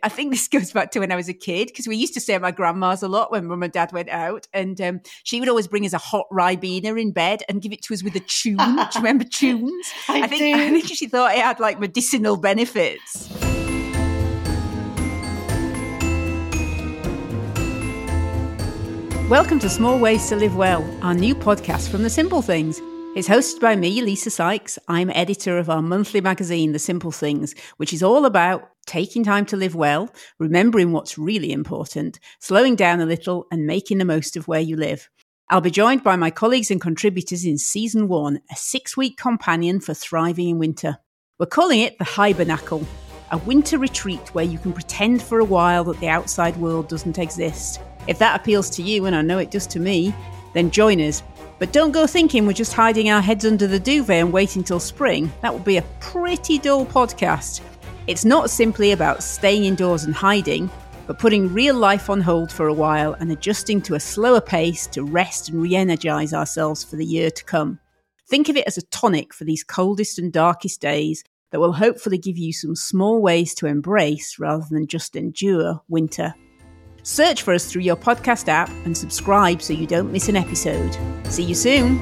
I think this goes back to when I was a kid because we used to stay at my grandma's a lot when mum and dad went out. And um, she would always bring us a hot Ribena in bed and give it to us with a tune. do you remember tunes? I, I think, do. I think she thought it had like medicinal benefits. Welcome to Small Ways to Live Well, our new podcast from The Simple Things. It's hosted by me, Lisa Sykes. I'm editor of our monthly magazine, The Simple Things, which is all about taking time to live well, remembering what's really important, slowing down a little, and making the most of where you live. I'll be joined by my colleagues and contributors in season one, a six week companion for thriving in winter. We're calling it the Hibernacle, a winter retreat where you can pretend for a while that the outside world doesn't exist. If that appeals to you, and I know it does to me, then join us. But don't go thinking we're just hiding our heads under the duvet and waiting till spring. That would be a pretty dull podcast. It's not simply about staying indoors and hiding, but putting real life on hold for a while and adjusting to a slower pace to rest and re energize ourselves for the year to come. Think of it as a tonic for these coldest and darkest days that will hopefully give you some small ways to embrace rather than just endure winter. Search for us through your podcast app and subscribe so you don't miss an episode. See you soon.